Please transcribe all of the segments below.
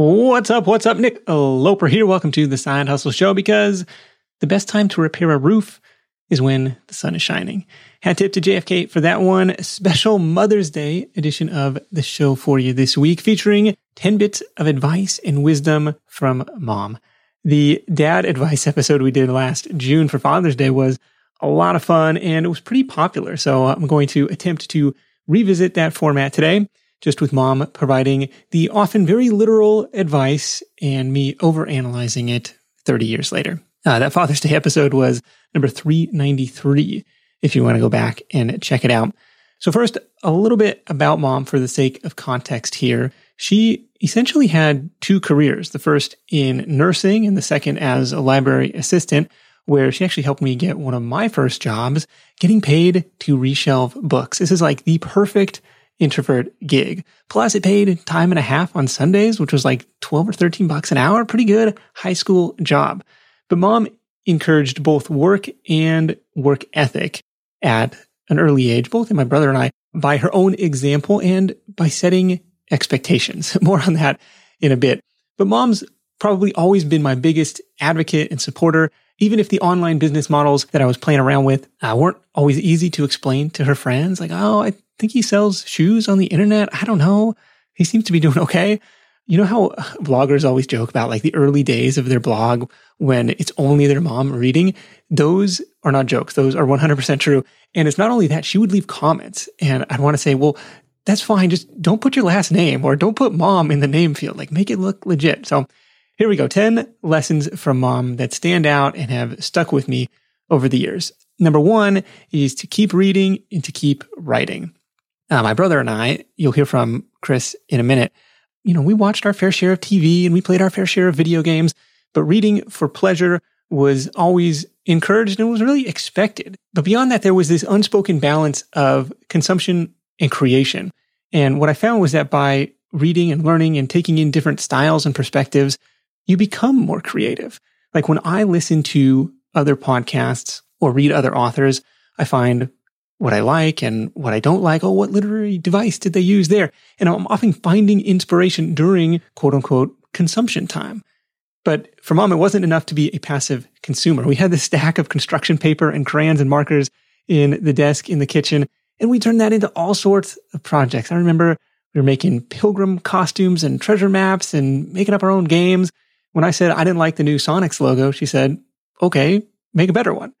What's up? What's up? Nick Loper here. Welcome to the Side Hustle Show because the best time to repair a roof is when the sun is shining. Hat tip to JFK for that one special Mother's Day edition of the show for you this week, featuring 10 bits of advice and wisdom from mom. The dad advice episode we did last June for Father's Day was a lot of fun and it was pretty popular. So I'm going to attempt to revisit that format today, just with mom providing the often very literal advice and me overanalyzing it 30 years later. Uh, that Father's Day episode was number 393, if you want to go back and check it out. So, first, a little bit about mom for the sake of context here. She essentially had two careers the first in nursing, and the second as a library assistant, where she actually helped me get one of my first jobs, getting paid to reshelve books. This is like the perfect introvert gig. Plus, it paid time and a half on Sundays, which was like 12 or 13 bucks an hour. Pretty good high school job. But mom encouraged both work and work ethic at an early age, both in my brother and I, by her own example and by setting expectations. More on that in a bit. But mom's probably always been my biggest advocate and supporter, even if the online business models that I was playing around with uh, weren't always easy to explain to her friends. Like, oh, I think he sells shoes on the internet. I don't know. He seems to be doing okay. You know how bloggers always joke about like the early days of their blog when it's only their mom reading? Those are not jokes. Those are 100% true. And it's not only that, she would leave comments and I'd want to say, well, that's fine. Just don't put your last name or don't put mom in the name field. Like make it look legit. So here we go. 10 lessons from mom that stand out and have stuck with me over the years. Number one is to keep reading and to keep writing. Uh, my brother and I, you'll hear from Chris in a minute you know, we watched our fair share of TV and we played our fair share of video games, but reading for pleasure was always encouraged and was really expected. But beyond that, there was this unspoken balance of consumption and creation. And what I found was that by reading and learning and taking in different styles and perspectives, you become more creative. Like when I listen to other podcasts or read other authors, I find what I like and what I don't like. Oh, what literary device did they use there? And I'm often finding inspiration during quote unquote consumption time. But for mom, it wasn't enough to be a passive consumer. We had this stack of construction paper and crayons and markers in the desk in the kitchen, and we turned that into all sorts of projects. I remember we were making pilgrim costumes and treasure maps and making up our own games. When I said I didn't like the new Sonics logo, she said, okay, make a better one.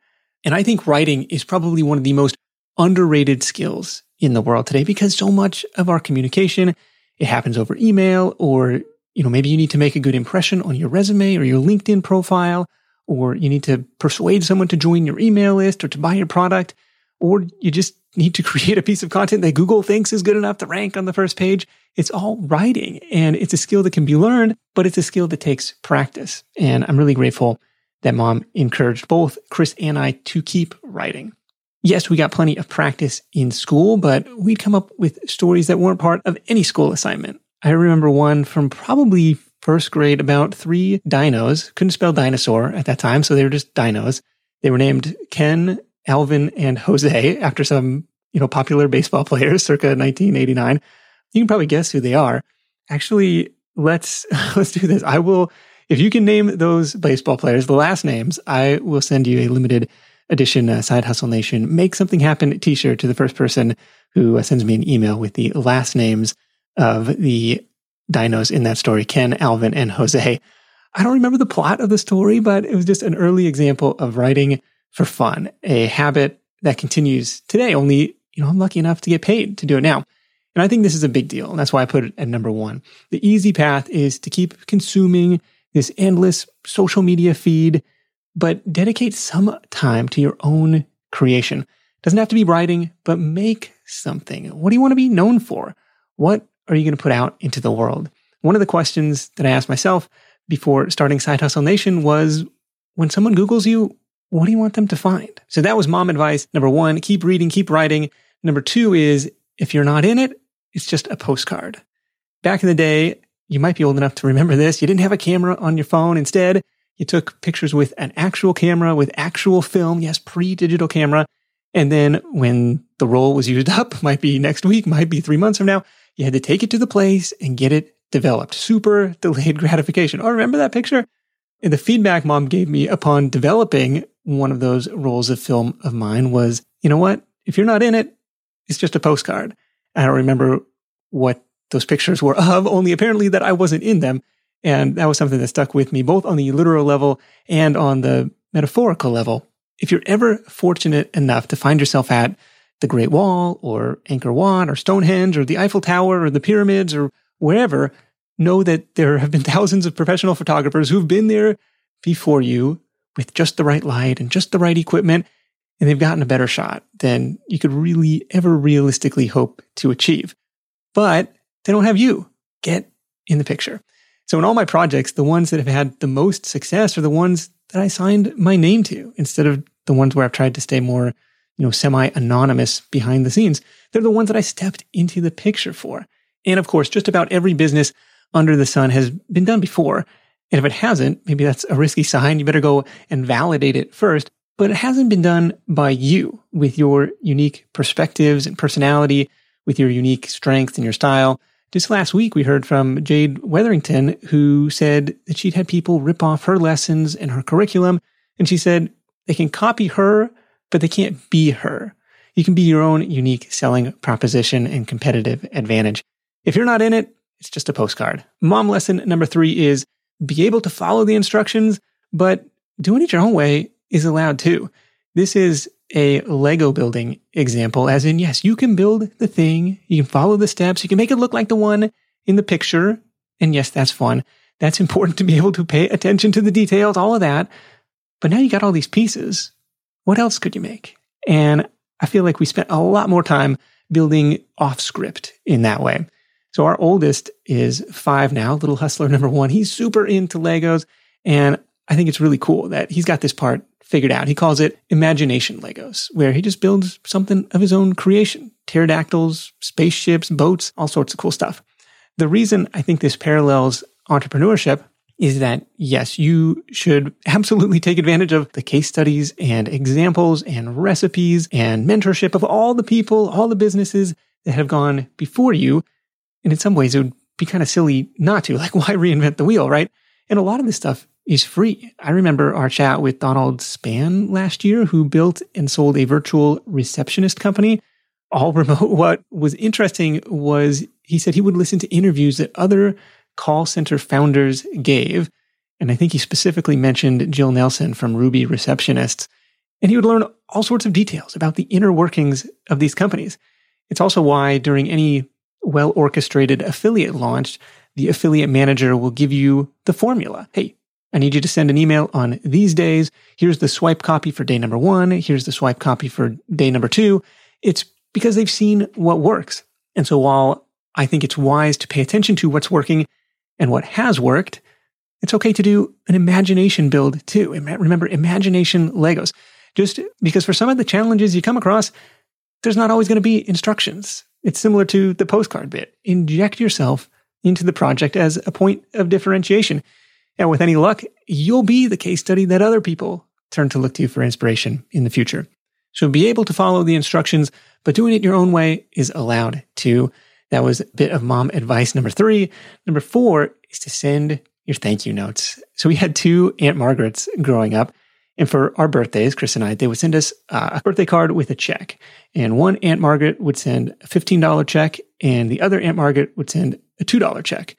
And I think writing is probably one of the most underrated skills in the world today because so much of our communication, it happens over email or, you know, maybe you need to make a good impression on your resume or your LinkedIn profile, or you need to persuade someone to join your email list or to buy your product, or you just need to create a piece of content that Google thinks is good enough to rank on the first page. It's all writing and it's a skill that can be learned, but it's a skill that takes practice. And I'm really grateful that mom encouraged both Chris and I to keep writing. Yes, we got plenty of practice in school, but we'd come up with stories that weren't part of any school assignment. I remember one from probably first grade about three dinos. Couldn't spell dinosaur at that time, so they were just dinos. They were named Ken, Alvin, and Jose after some, you know, popular baseball players circa 1989. You can probably guess who they are. Actually, let's let's do this. I will if you can name those baseball players, the last names, I will send you a limited edition uh, Side Hustle Nation Make Something Happen t shirt to the first person who uh, sends me an email with the last names of the dinos in that story Ken, Alvin, and Jose. I don't remember the plot of the story, but it was just an early example of writing for fun, a habit that continues today. Only, you know, I'm lucky enough to get paid to do it now. And I think this is a big deal. And that's why I put it at number one. The easy path is to keep consuming this endless social media feed but dedicate some time to your own creation. Doesn't have to be writing, but make something. What do you want to be known for? What are you going to put out into the world? One of the questions that I asked myself before starting Side Hustle Nation was when someone Googles you, what do you want them to find? So that was mom advice. Number one, keep reading, keep writing. Number two is if you're not in it, it's just a postcard. Back in the day, you might be old enough to remember this. You didn't have a camera on your phone. Instead, you took pictures with an actual camera, with actual film, yes, pre-digital camera. And then when the roll was used up, might be next week, might be three months from now, you had to take it to the place and get it developed. Super delayed gratification. Oh, remember that picture? And the feedback mom gave me upon developing one of those rolls of film of mine was, you know what? If you're not in it, it's just a postcard. I don't remember what those pictures were of, only apparently that I wasn't in them. And that was something that stuck with me both on the literal level and on the metaphorical level. If you're ever fortunate enough to find yourself at the Great Wall or Angkor Wat or Stonehenge or the Eiffel Tower or the pyramids or wherever, know that there have been thousands of professional photographers who've been there before you with just the right light and just the right equipment, and they've gotten a better shot than you could really ever realistically hope to achieve. But they don't have you. Get in the picture. So in all my projects, the ones that have had the most success are the ones that I signed my name to instead of the ones where I've tried to stay more, you know, semi-anonymous behind the scenes. They're the ones that I stepped into the picture for. And of course, just about every business under the sun has been done before. And if it hasn't, maybe that's a risky sign. You better go and validate it first. But it hasn't been done by you with your unique perspectives and personality, with your unique strengths and your style. Just last week, we heard from Jade Wetherington, who said that she'd had people rip off her lessons and her curriculum. And she said they can copy her, but they can't be her. You can be your own unique selling proposition and competitive advantage. If you're not in it, it's just a postcard. Mom lesson number three is be able to follow the instructions, but doing it your own way is allowed too. This is a Lego building example, as in, yes, you can build the thing, you can follow the steps, you can make it look like the one in the picture. And yes, that's fun. That's important to be able to pay attention to the details, all of that. But now you got all these pieces. What else could you make? And I feel like we spent a lot more time building off script in that way. So our oldest is five now, little hustler number one. He's super into Legos. And I think it's really cool that he's got this part figured out. He calls it imagination Legos, where he just builds something of his own creation pterodactyls, spaceships, boats, all sorts of cool stuff. The reason I think this parallels entrepreneurship is that yes, you should absolutely take advantage of the case studies and examples and recipes and mentorship of all the people, all the businesses that have gone before you. And in some ways, it would be kind of silly not to. Like, why reinvent the wheel, right? And a lot of this stuff is free. I remember our chat with Donald Spann last year, who built and sold a virtual receptionist company, all remote. What was interesting was he said he would listen to interviews that other call center founders gave. And I think he specifically mentioned Jill Nelson from Ruby Receptionists. And he would learn all sorts of details about the inner workings of these companies. It's also why during any well orchestrated affiliate launch, the affiliate manager will give you the formula. Hey, I need you to send an email on these days. Here's the swipe copy for day number one. Here's the swipe copy for day number two. It's because they've seen what works. And so while I think it's wise to pay attention to what's working and what has worked, it's okay to do an imagination build too. Remember, imagination Legos. Just because for some of the challenges you come across, there's not always going to be instructions. It's similar to the postcard bit. Inject yourself into the project as a point of differentiation. And with any luck, you'll be the case study that other people turn to look to you for inspiration in the future. So be able to follow the instructions, but doing it your own way is allowed too. That was a bit of mom advice number three. Number four is to send your thank you notes. So we had two Aunt Margarets growing up. And for our birthdays, Chris and I, they would send us uh, a birthday card with a check. And one Aunt Margaret would send a $15 check, and the other Aunt Margaret would send a $2 check.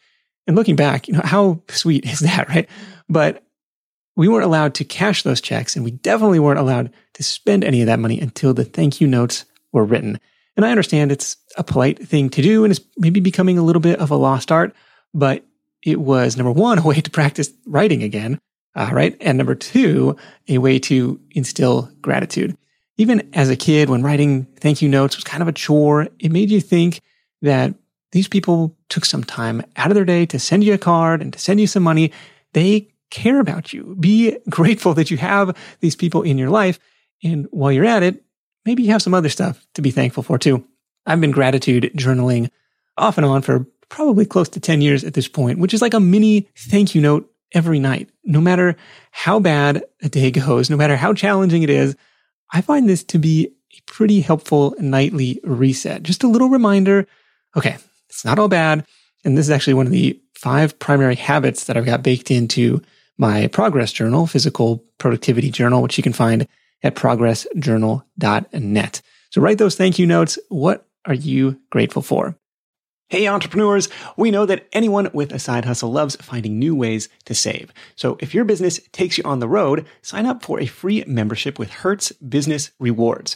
And looking back, you know, how sweet is that, right? But we weren't allowed to cash those checks, and we definitely weren't allowed to spend any of that money until the thank you notes were written. And I understand it's a polite thing to do, and it's maybe becoming a little bit of a lost art, but it was number one, a way to practice writing again uh, right? And number two, a way to instill gratitude. Even as a kid, when writing thank you notes was kind of a chore, it made you think that these people took some time out of their day to send you a card and to send you some money. They care about you. Be grateful that you have these people in your life. And while you're at it, maybe you have some other stuff to be thankful for too. I've been gratitude journaling off and on for probably close to 10 years at this point, which is like a mini thank you note every night, no matter how bad a day goes, no matter how challenging it is. I find this to be a pretty helpful nightly reset. Just a little reminder. Okay. It's not all bad. And this is actually one of the five primary habits that I've got baked into my progress journal, physical productivity journal, which you can find at progressjournal.net. So write those thank you notes. What are you grateful for? Hey, entrepreneurs, we know that anyone with a side hustle loves finding new ways to save. So if your business takes you on the road, sign up for a free membership with Hertz Business Rewards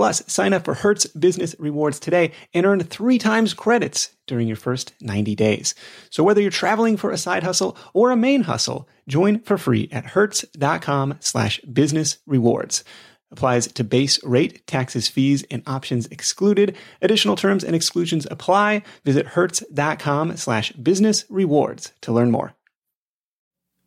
Plus, sign up for Hertz Business Rewards today and earn three times credits during your first 90 days. So whether you're traveling for a side hustle or a main hustle, join for free at hertz.com slash business rewards. Applies to base rate, taxes, fees, and options excluded. Additional terms and exclusions apply. Visit hertz.com slash business rewards to learn more.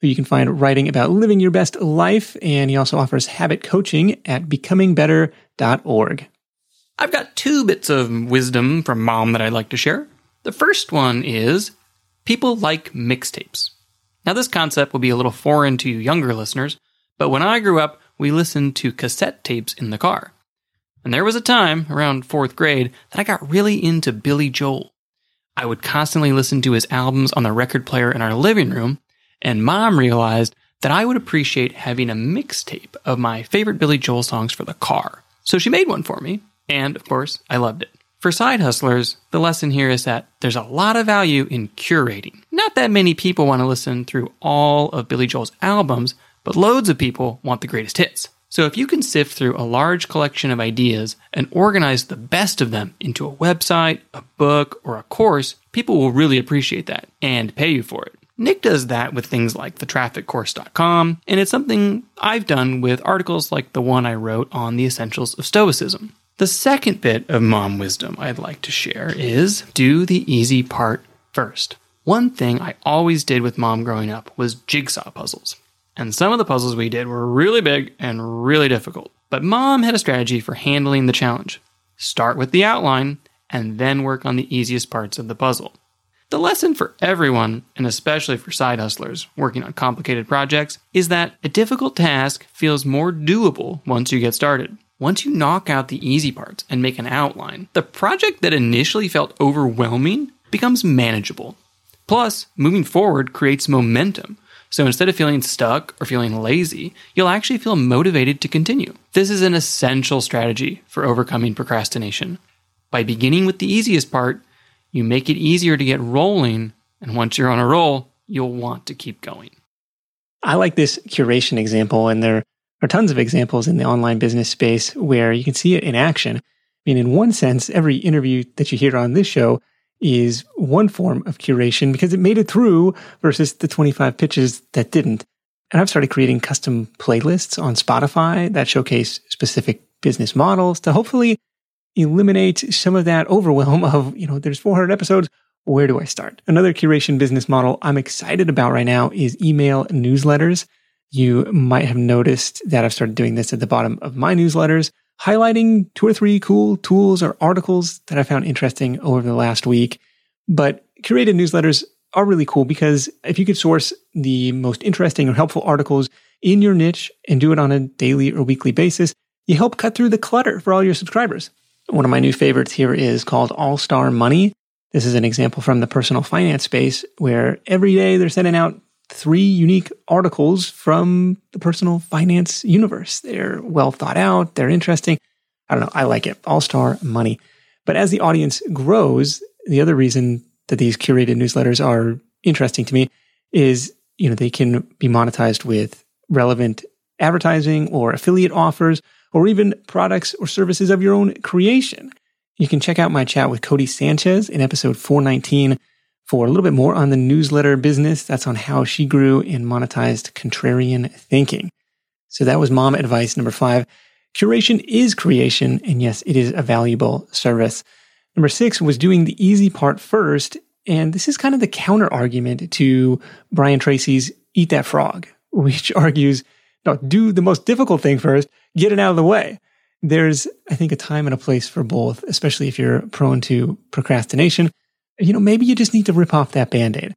who you can find writing about living your best life. And he also offers habit coaching at becomingbetter.org. I've got two bits of wisdom from mom that I'd like to share. The first one is people like mixtapes. Now, this concept will be a little foreign to you younger listeners, but when I grew up, we listened to cassette tapes in the car. And there was a time, around fourth grade, that I got really into Billy Joel. I would constantly listen to his albums on the record player in our living room, and mom realized that I would appreciate having a mixtape of my favorite Billy Joel songs for the car. So she made one for me, and of course, I loved it. For side hustlers, the lesson here is that there's a lot of value in curating. Not that many people want to listen through all of Billy Joel's albums, but loads of people want the greatest hits. So if you can sift through a large collection of ideas and organize the best of them into a website, a book, or a course, people will really appreciate that and pay you for it. Nick does that with things like thetrafficcourse.com, and it's something I've done with articles like the one I wrote on the essentials of Stoicism. The second bit of mom wisdom I'd like to share is do the easy part first. One thing I always did with mom growing up was jigsaw puzzles. And some of the puzzles we did were really big and really difficult. But mom had a strategy for handling the challenge. Start with the outline and then work on the easiest parts of the puzzle. The lesson for everyone, and especially for side hustlers working on complicated projects, is that a difficult task feels more doable once you get started. Once you knock out the easy parts and make an outline, the project that initially felt overwhelming becomes manageable. Plus, moving forward creates momentum. So instead of feeling stuck or feeling lazy, you'll actually feel motivated to continue. This is an essential strategy for overcoming procrastination. By beginning with the easiest part, you make it easier to get rolling, and once you're on a roll, you'll want to keep going. I like this curation example, and there are tons of examples in the online business space where you can see it in action. I mean, in one sense, every interview that you hear on this show is one form of curation because it made it through versus the 25 pitches that didn't. And I've started creating custom playlists on Spotify that showcase specific business models to hopefully eliminate some of that overwhelm of, you know, there's 400 episodes. Where do I start? Another curation business model I'm excited about right now is email newsletters. you might have noticed that I've started doing this at the bottom of my newsletters, highlighting two or three cool tools or articles that I found interesting over the last week. But curated newsletters are really cool because if you could source the most interesting or helpful articles in your niche and do it on a daily or weekly basis, you help cut through the clutter for all your subscribers. One of my new favorites here is called All Star Money. This is an example from the personal finance space where every day they're sending out three unique articles from the personal finance universe. They're well thought out, they're interesting. I don't know, I like it. All Star Money. But as the audience grows, the other reason that these curated newsletters are interesting to me is, you know, they can be monetized with relevant advertising or affiliate offers or even products or services of your own creation. You can check out my chat with Codie Sanchez in episode 419 for a little bit more on the newsletter business. That's on how she grew and monetized contrarian thinking. So that was mom advice number five. Curation is creation. And yes, it is a valuable service. Number six was doing the easy part first. And this is kind of the counter argument to Brian Tracy's Eat That Frog, which argues, no, do the most difficult thing first, get it out of the way. There's, I think, a time and a place for both, especially if you're prone to procrastination. You know, maybe you just need to rip off that band aid.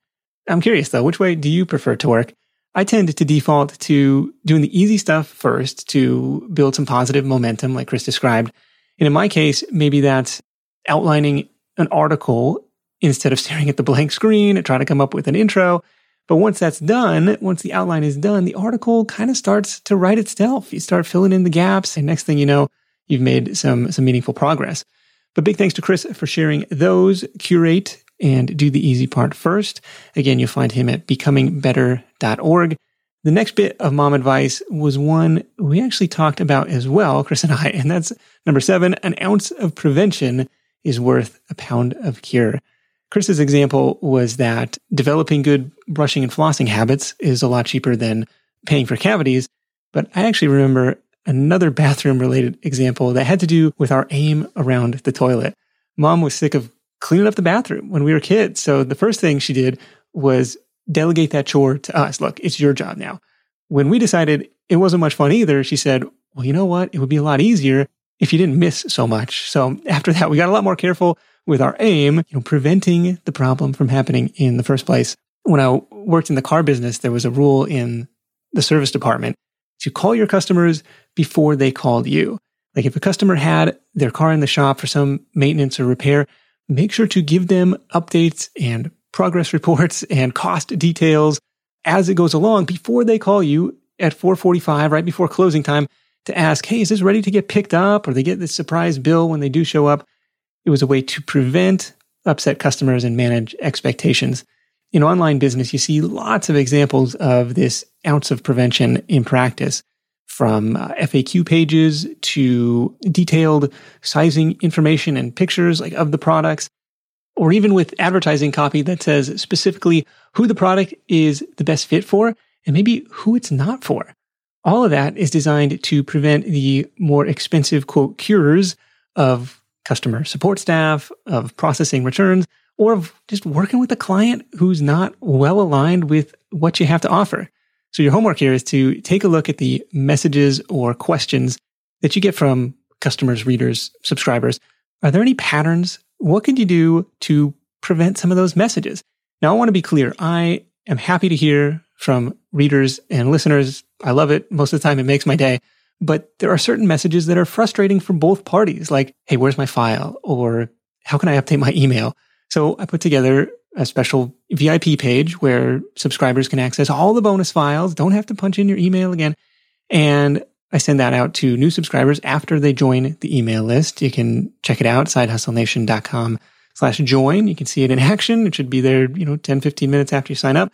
I'm curious though, which way do you prefer to work? I tend to default to doing the easy stuff first to build some positive momentum, like Chris described. And in my case, maybe that's outlining an article instead of staring at the blank screen and trying to come up with an intro. But once that's done, once the outline is done, the article kind of starts to write itself. You start filling in the gaps, and next thing you know, you've made some some meaningful progress. But big thanks to Chris for sharing those. Curate and do the easy part first. Again, you'll find him at becomingbetter.org. The next bit of mom advice was one we actually talked about as well, Chris and I, and that's number seven, an ounce of prevention is worth a pound of cure. Chris's example was that developing good brushing and flossing habits is a lot cheaper than paying for cavities. But I actually remember another bathroom related example that had to do with our aim around the toilet. Mom was sick of cleaning up the bathroom when we were kids. So the first thing she did was delegate that chore to us. Look, it's your job now. When we decided it wasn't much fun either, she said, well, you know what? It would be a lot easier if you didn't miss so much. So after that, we got a lot more careful with our aim, you know, preventing the problem from happening in the first place. When I worked in the car business, there was a rule in the service department to call your customers before they called you. Like if a customer had their car in the shop for some maintenance or repair, make sure to give them updates and progress reports and cost details as it goes along before they call you at 445 right before closing time to ask, hey, is this ready to get picked up? Or they get this surprise bill when they do show up. It was a way to prevent upset customers and manage expectations. In online business, you see lots of examples of this ounce of prevention in practice from uh, FAQ pages to detailed sizing information and pictures like of the products, or even with advertising copy that says specifically who the product is the best fit for and maybe who it's not for. All of that is designed to prevent the more expensive quote cures of customer support staff, of processing returns, or of just working with a client who's not well aligned with what you have to offer. So your homework here is to take a look at the messages or questions that you get from customers, readers, subscribers. Are there any patterns? What can you do to prevent some of those messages? Now, I want to be clear. I am happy to hear from readers and listeners. I love it. Most of the time, it makes my day. But there are certain messages that are frustrating for both parties, like, Hey, where's my file? Or how can I update my email? So I put together a special VIP page where subscribers can access all the bonus files, don't have to punch in your email again. And I send that out to new subscribers after they join the email list. You can check it out, sidehustlenation.com slash join. You can see it in action. It should be there, you know, 10, 15 minutes after you sign up.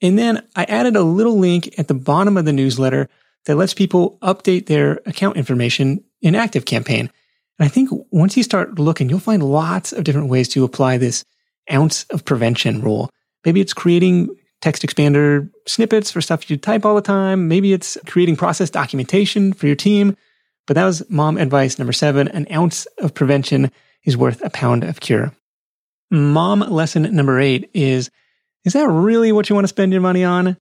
And then I added a little link at the bottom of the newsletter that lets people update their account information in ActiveCampaign. And I think once you start looking, you'll find lots of different ways to apply this ounce of prevention rule. Maybe it's creating text expander snippets for stuff you type all the time. Maybe it's creating process documentation for your team. But that was mom advice number seven. An ounce of prevention is worth a pound of cure. Mom lesson number eight is, is that really what you want to spend your money on?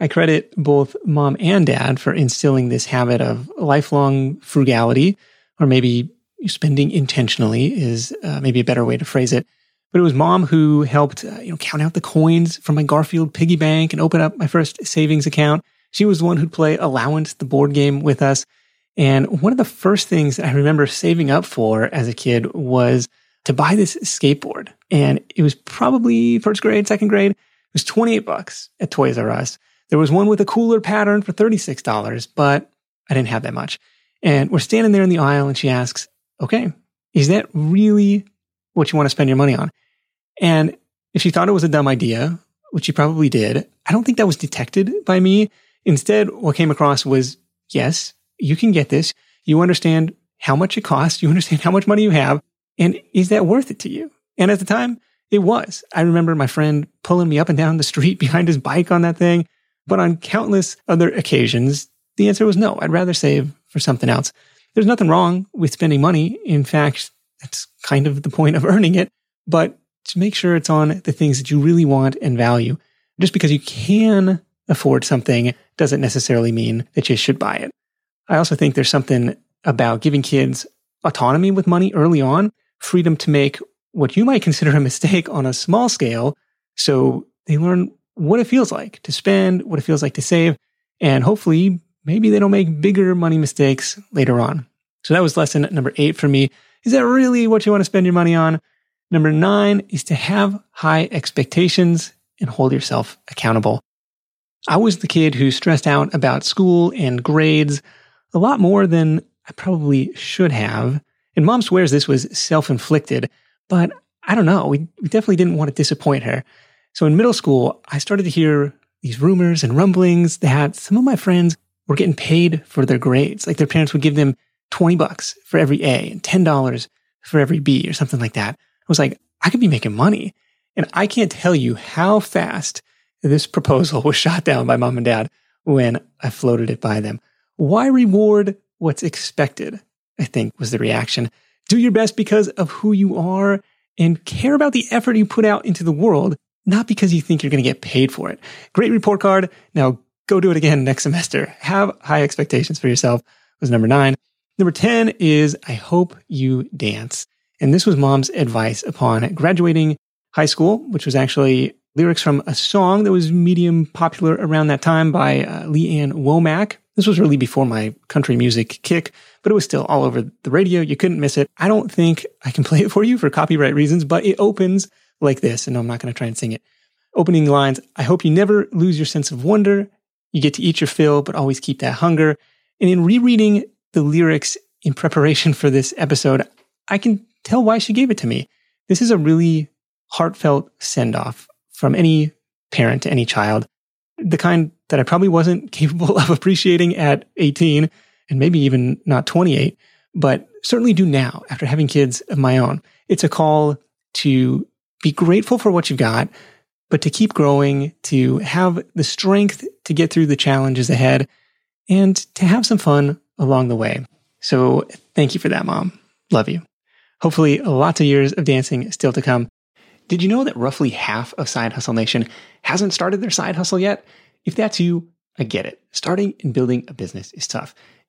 I credit both mom and dad for instilling this habit of lifelong frugality, or maybe spending intentionally is uh, maybe a better way to phrase it. But it was mom who helped, uh, you know, count out the coins from my Garfield piggy bank and open up my first savings account. She was the one who'd play Allowance, the board game with us. And one of the first things I remember saving up for as a kid was to buy this skateboard. And it was probably first grade, second grade. It was 28 bucks at Toys R Us. There was one with a cooler pattern for $36, but I didn't have that much. And we're standing there in the aisle and she asks, okay, is that really what you want to spend your money on? And if she thought it was a dumb idea, which she probably did, I don't think that was detected by me. Instead, what came across was, yes, you can get this. You understand how much it costs. You understand how much money you have. And is that worth it to you? And at the time, it was. I remember my friend pulling me up and down the street behind his bike on that thing. But on countless other occasions, the answer was no. I'd rather save for something else. There's nothing wrong with spending money. In fact, that's kind of the point of earning it. But to make sure it's on the things that you really want and value. Just because you can afford something doesn't necessarily mean that you should buy it. I also think there's something about giving kids autonomy with money early on, freedom to make what you might consider a mistake on a small scale. So they learn what it feels like to spend, what it feels like to save, and hopefully maybe they don't make bigger money mistakes later on. So that was lesson number eight for me. Is that really what you want to spend your money on? Number nine is to have high expectations and hold yourself accountable. I was the kid who stressed out about school and grades a lot more than I probably should have. And mom swears this was self inflicted, but I don't know. We, we definitely didn't want to disappoint her. So in middle school, I started to hear these rumors and rumblings that some of my friends were getting paid for their grades. Like their parents would give them 20 bucks for every A and $10 for every B or something like that. I was like, I could be making money. And I can't tell you how fast this proposal was shot down by mom and dad when I floated it by them. Why reward what's expected? I think was the reaction. Do your best because of who you are and care about the effort you put out into the world, not because you think you're going to get paid for it. Great report card. Now go do it again next semester. Have high expectations for yourself was number nine. Number 10 is I hope you dance. And this was mom's advice upon graduating high school, which was actually lyrics from a song that was medium popular around that time by uh, Lee Ann Womack. This was really before my country music kick, but it was still all over the radio. You couldn't miss it. I don't think I can play it for you for copyright reasons, but it opens like this. And I'm not going to try and sing it. Opening lines I hope you never lose your sense of wonder. You get to eat your fill, but always keep that hunger. And in rereading the lyrics in preparation for this episode, I can tell why she gave it to me. This is a really heartfelt send off from any parent to any child, the kind that I probably wasn't capable of appreciating at 18 and maybe even not 28, but certainly do now after having kids of my own. It's a call to be grateful for what you've got, but to keep growing, to have the strength to get through the challenges ahead, and to have some fun along the way. So thank you for that, mom. Love you. Hopefully, lots of years of dancing still to come. Did you know that roughly half of Side Hustle Nation hasn't started their side hustle yet? If that's you, I get it. Starting and building a business is tough.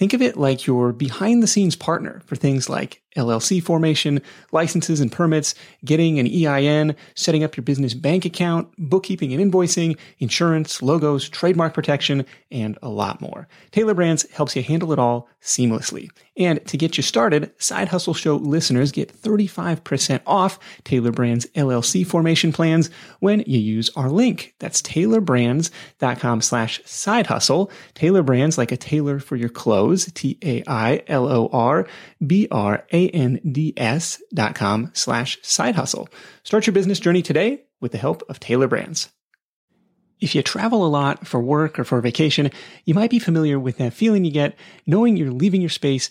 Think of it like your behind the scenes partner for things like LLC formation, licenses and permits, getting an EIN, setting up your business bank account, bookkeeping and invoicing, insurance, logos, trademark protection, and a lot more. Tailor Brands helps you handle it all seamlessly. And to get you started, Side Hustle Show listeners get 35% off Tailor Brands LLC formation plans when you use our link. That's tailorbrands.com slash side hustle. Tailor Brands like a tailor for your clothes, T-A-I-L-O-R-B-R-A-N-D-S dot com slash side hustle. Start your business journey today with the help of Tailor Brands. If you travel a lot for work or for vacation, you might be familiar with that feeling you get knowing you're leaving your space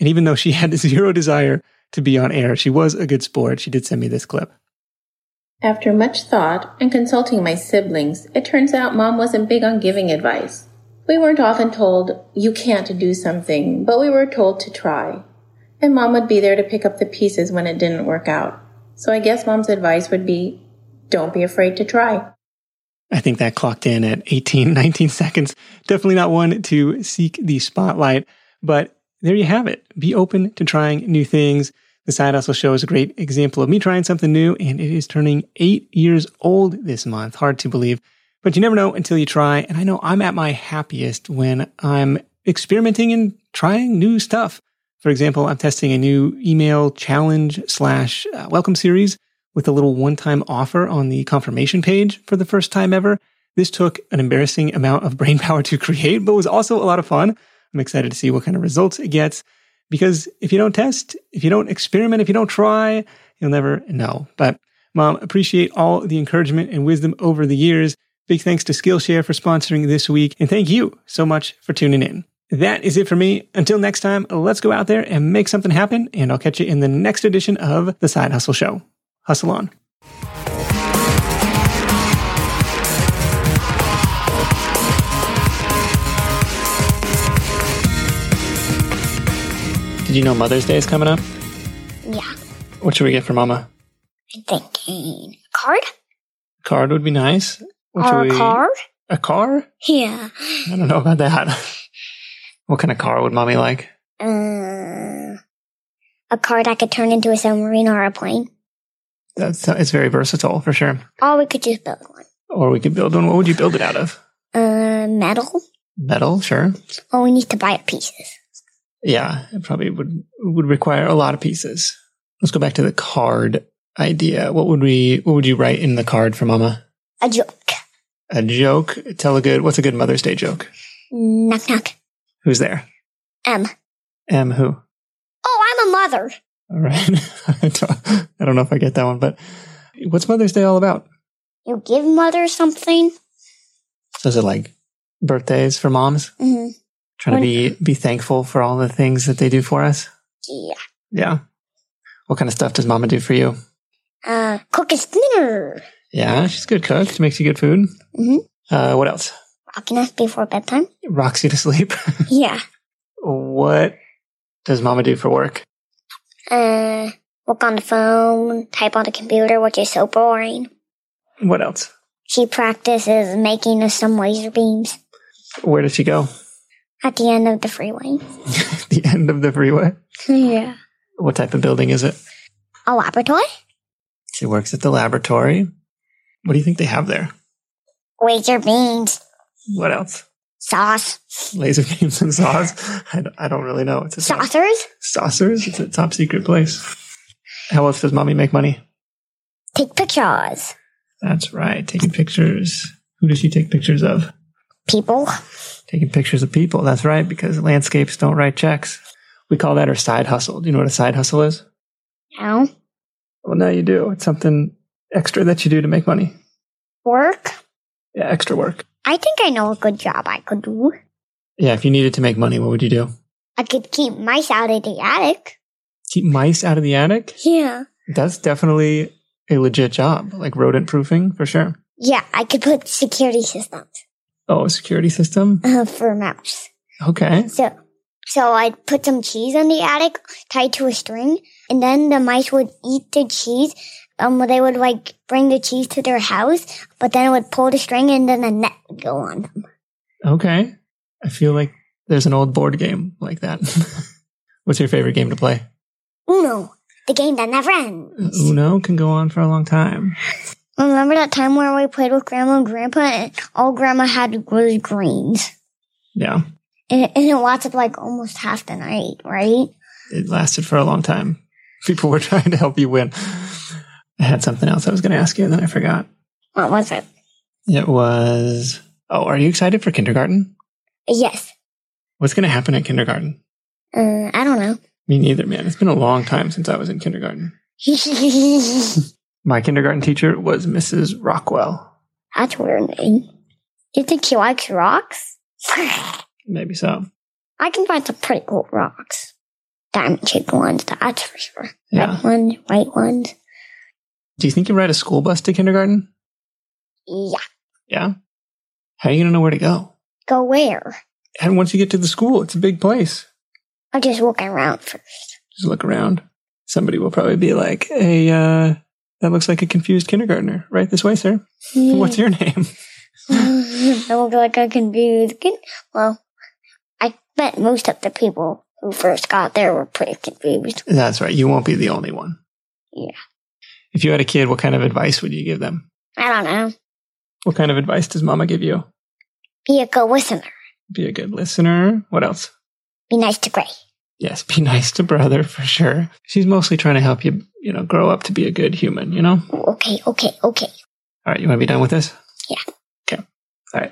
and even though she had zero desire to be on air, she was a good sport. She did send me this clip. After much thought and consulting my siblings, it turns out mom wasn't big on giving advice. We weren't often told, you can't do something, but we were told to try. And mom would be there to pick up the pieces when it didn't work out. So I guess mom's advice would be, don't be afraid to try. I think that clocked in at 18, 19 seconds. Definitely not one to seek the spotlight, but there you have it. Be open to trying new things. The Side Hustle Show is a great example of me trying something new, and it is turning eight years old this month. Hard to believe, but you never know until you try. And I know I'm at my happiest when I'm experimenting and trying new stuff. For example, I'm testing a new email challenge slash uh, welcome series with a little one time offer on the confirmation page for the first time ever. This took an embarrassing amount of brain power to create, but was also a lot of fun. I'm excited to see what kind of results it gets because if you don't test, if you don't experiment, if you don't try, you'll never know. But mom, appreciate all the encouragement and wisdom over the years. Big thanks to Skillshare for sponsoring this week. And thank you so much for tuning in. That is it for me. Until next time, let's go out there and make something happen. And I'll catch you in the next edition of the Side Hustle Show. Hustle on. Did you know Mother's Day is coming up? Yeah. What should we get for Mama? I'm thinking a card card would be nice. What or should a we- car. A car? Yeah. I don't know about that. what kind of car would Mommy like? Uh, a car that could turn into a submarine or a plane. That's it's very versatile for sure. Or we could just build one. Or we could build one. What would you build it out of? Uh, metal. Metal, sure. Or we need to buy it pieces. Yeah, it probably would would require a lot of pieces. Let's go back to the card idea. What would we what would you write in the card for Mama? A joke. A joke. Tell a good. What's a good Mother's Day joke? Knock knock. Who's there? M. M. Who? Oh, I'm a mother. All right. I don't- know if I get that one, but what's Mother's Day all about? You give mother something. So is it like birthdays for moms? hmm Trying to be be thankful for all the things that they do for us. Yeah. Yeah. What kind of stuff does Mama do for you? Uh, cook us dinner. Yeah, she's a good cook. She makes you good food. Mhm. Uh, what else? Rocking us before bedtime. Rocks you to sleep. Yeah. what does Mama do for work? Uh, work on the phone, type on the computer, which is so boring. What else? She practices making us some laser beams Where does she go? At the end of the freeway. the end of the freeway. yeah. What type of building is it? A laboratory? She works at the laboratory. What do you think they have there? Laser beams. What else? Sauce. Laser beams and sauce. I, don't- I don't really know. It's a top- Saucers? saucers. It's a top secret place. How else does mommy make money? Take pictures. That's right. Taking pictures. Who does she take pictures of? People. Taking pictures of people. That's right, because landscapes don't write checks. We call that our side hustle. Do you know what a side hustle is? No. Well, now you do. It's something extra that you do to make money. Work. Yeah, extra work. I think I know a good job I could do. Yeah, if you needed to make money, what would you do? I could keep mice out of the attic. Keep mice out of the attic? Yeah. That's definitely a legit job, like rodent proofing for sure. Yeah, I could put security systems Oh, a security system? uh, for mouse. Okay. So So I'd put some cheese in the attic tied to a string, and then the mice would eat the cheese. Um, they would like bring the cheese to their house, but then it would pull the string and then the net would go on them. Okay. I feel like there's an old board game like that. What's your favorite game to play? Uno, the game that never ends. Uno can go on for a long time. Remember that time where we played with Grandma and Grandpa and all Grandma had was greens? Yeah. And, and it lasted like almost half the night, right? It lasted for a long time. People were trying to help you win. I had something else I was going to ask you, and then I forgot. What was it? It was. Oh, are you excited for kindergarten? Yes. What's going to happen at kindergarten? Uh, I don't know. Me neither, man. It's been a long time since I was in kindergarten. My kindergarten teacher was Mrs. Rockwell. That's a weird name. You think she likes rocks? Maybe so. I can find some pretty cool rocks. Diamond shaped ones, that's for sure. Yeah. Red ones, white ones. Do you think you ride a school bus to kindergarten? Yeah. Yeah. How are you going to know where to go? Go where? And once you get to the school, it's a big place. I'm just walking around first. Just look around. Somebody will probably be like, hey, uh, that looks like a confused kindergartner. Right this way, sir. What's your name? I look like a confused kid. Well, I bet most of the people who first got there were pretty confused. That's right. You won't be the only one. Yeah. If you had a kid, what kind of advice would you give them? I don't know. What kind of advice does mama give you? Be a good listener. Be a good listener. What else? Be nice to Gray. Yes, be nice to brother for sure. She's mostly trying to help you, you know, grow up to be a good human, you know? Okay, okay, okay. All right, you want to be done with this? Yeah.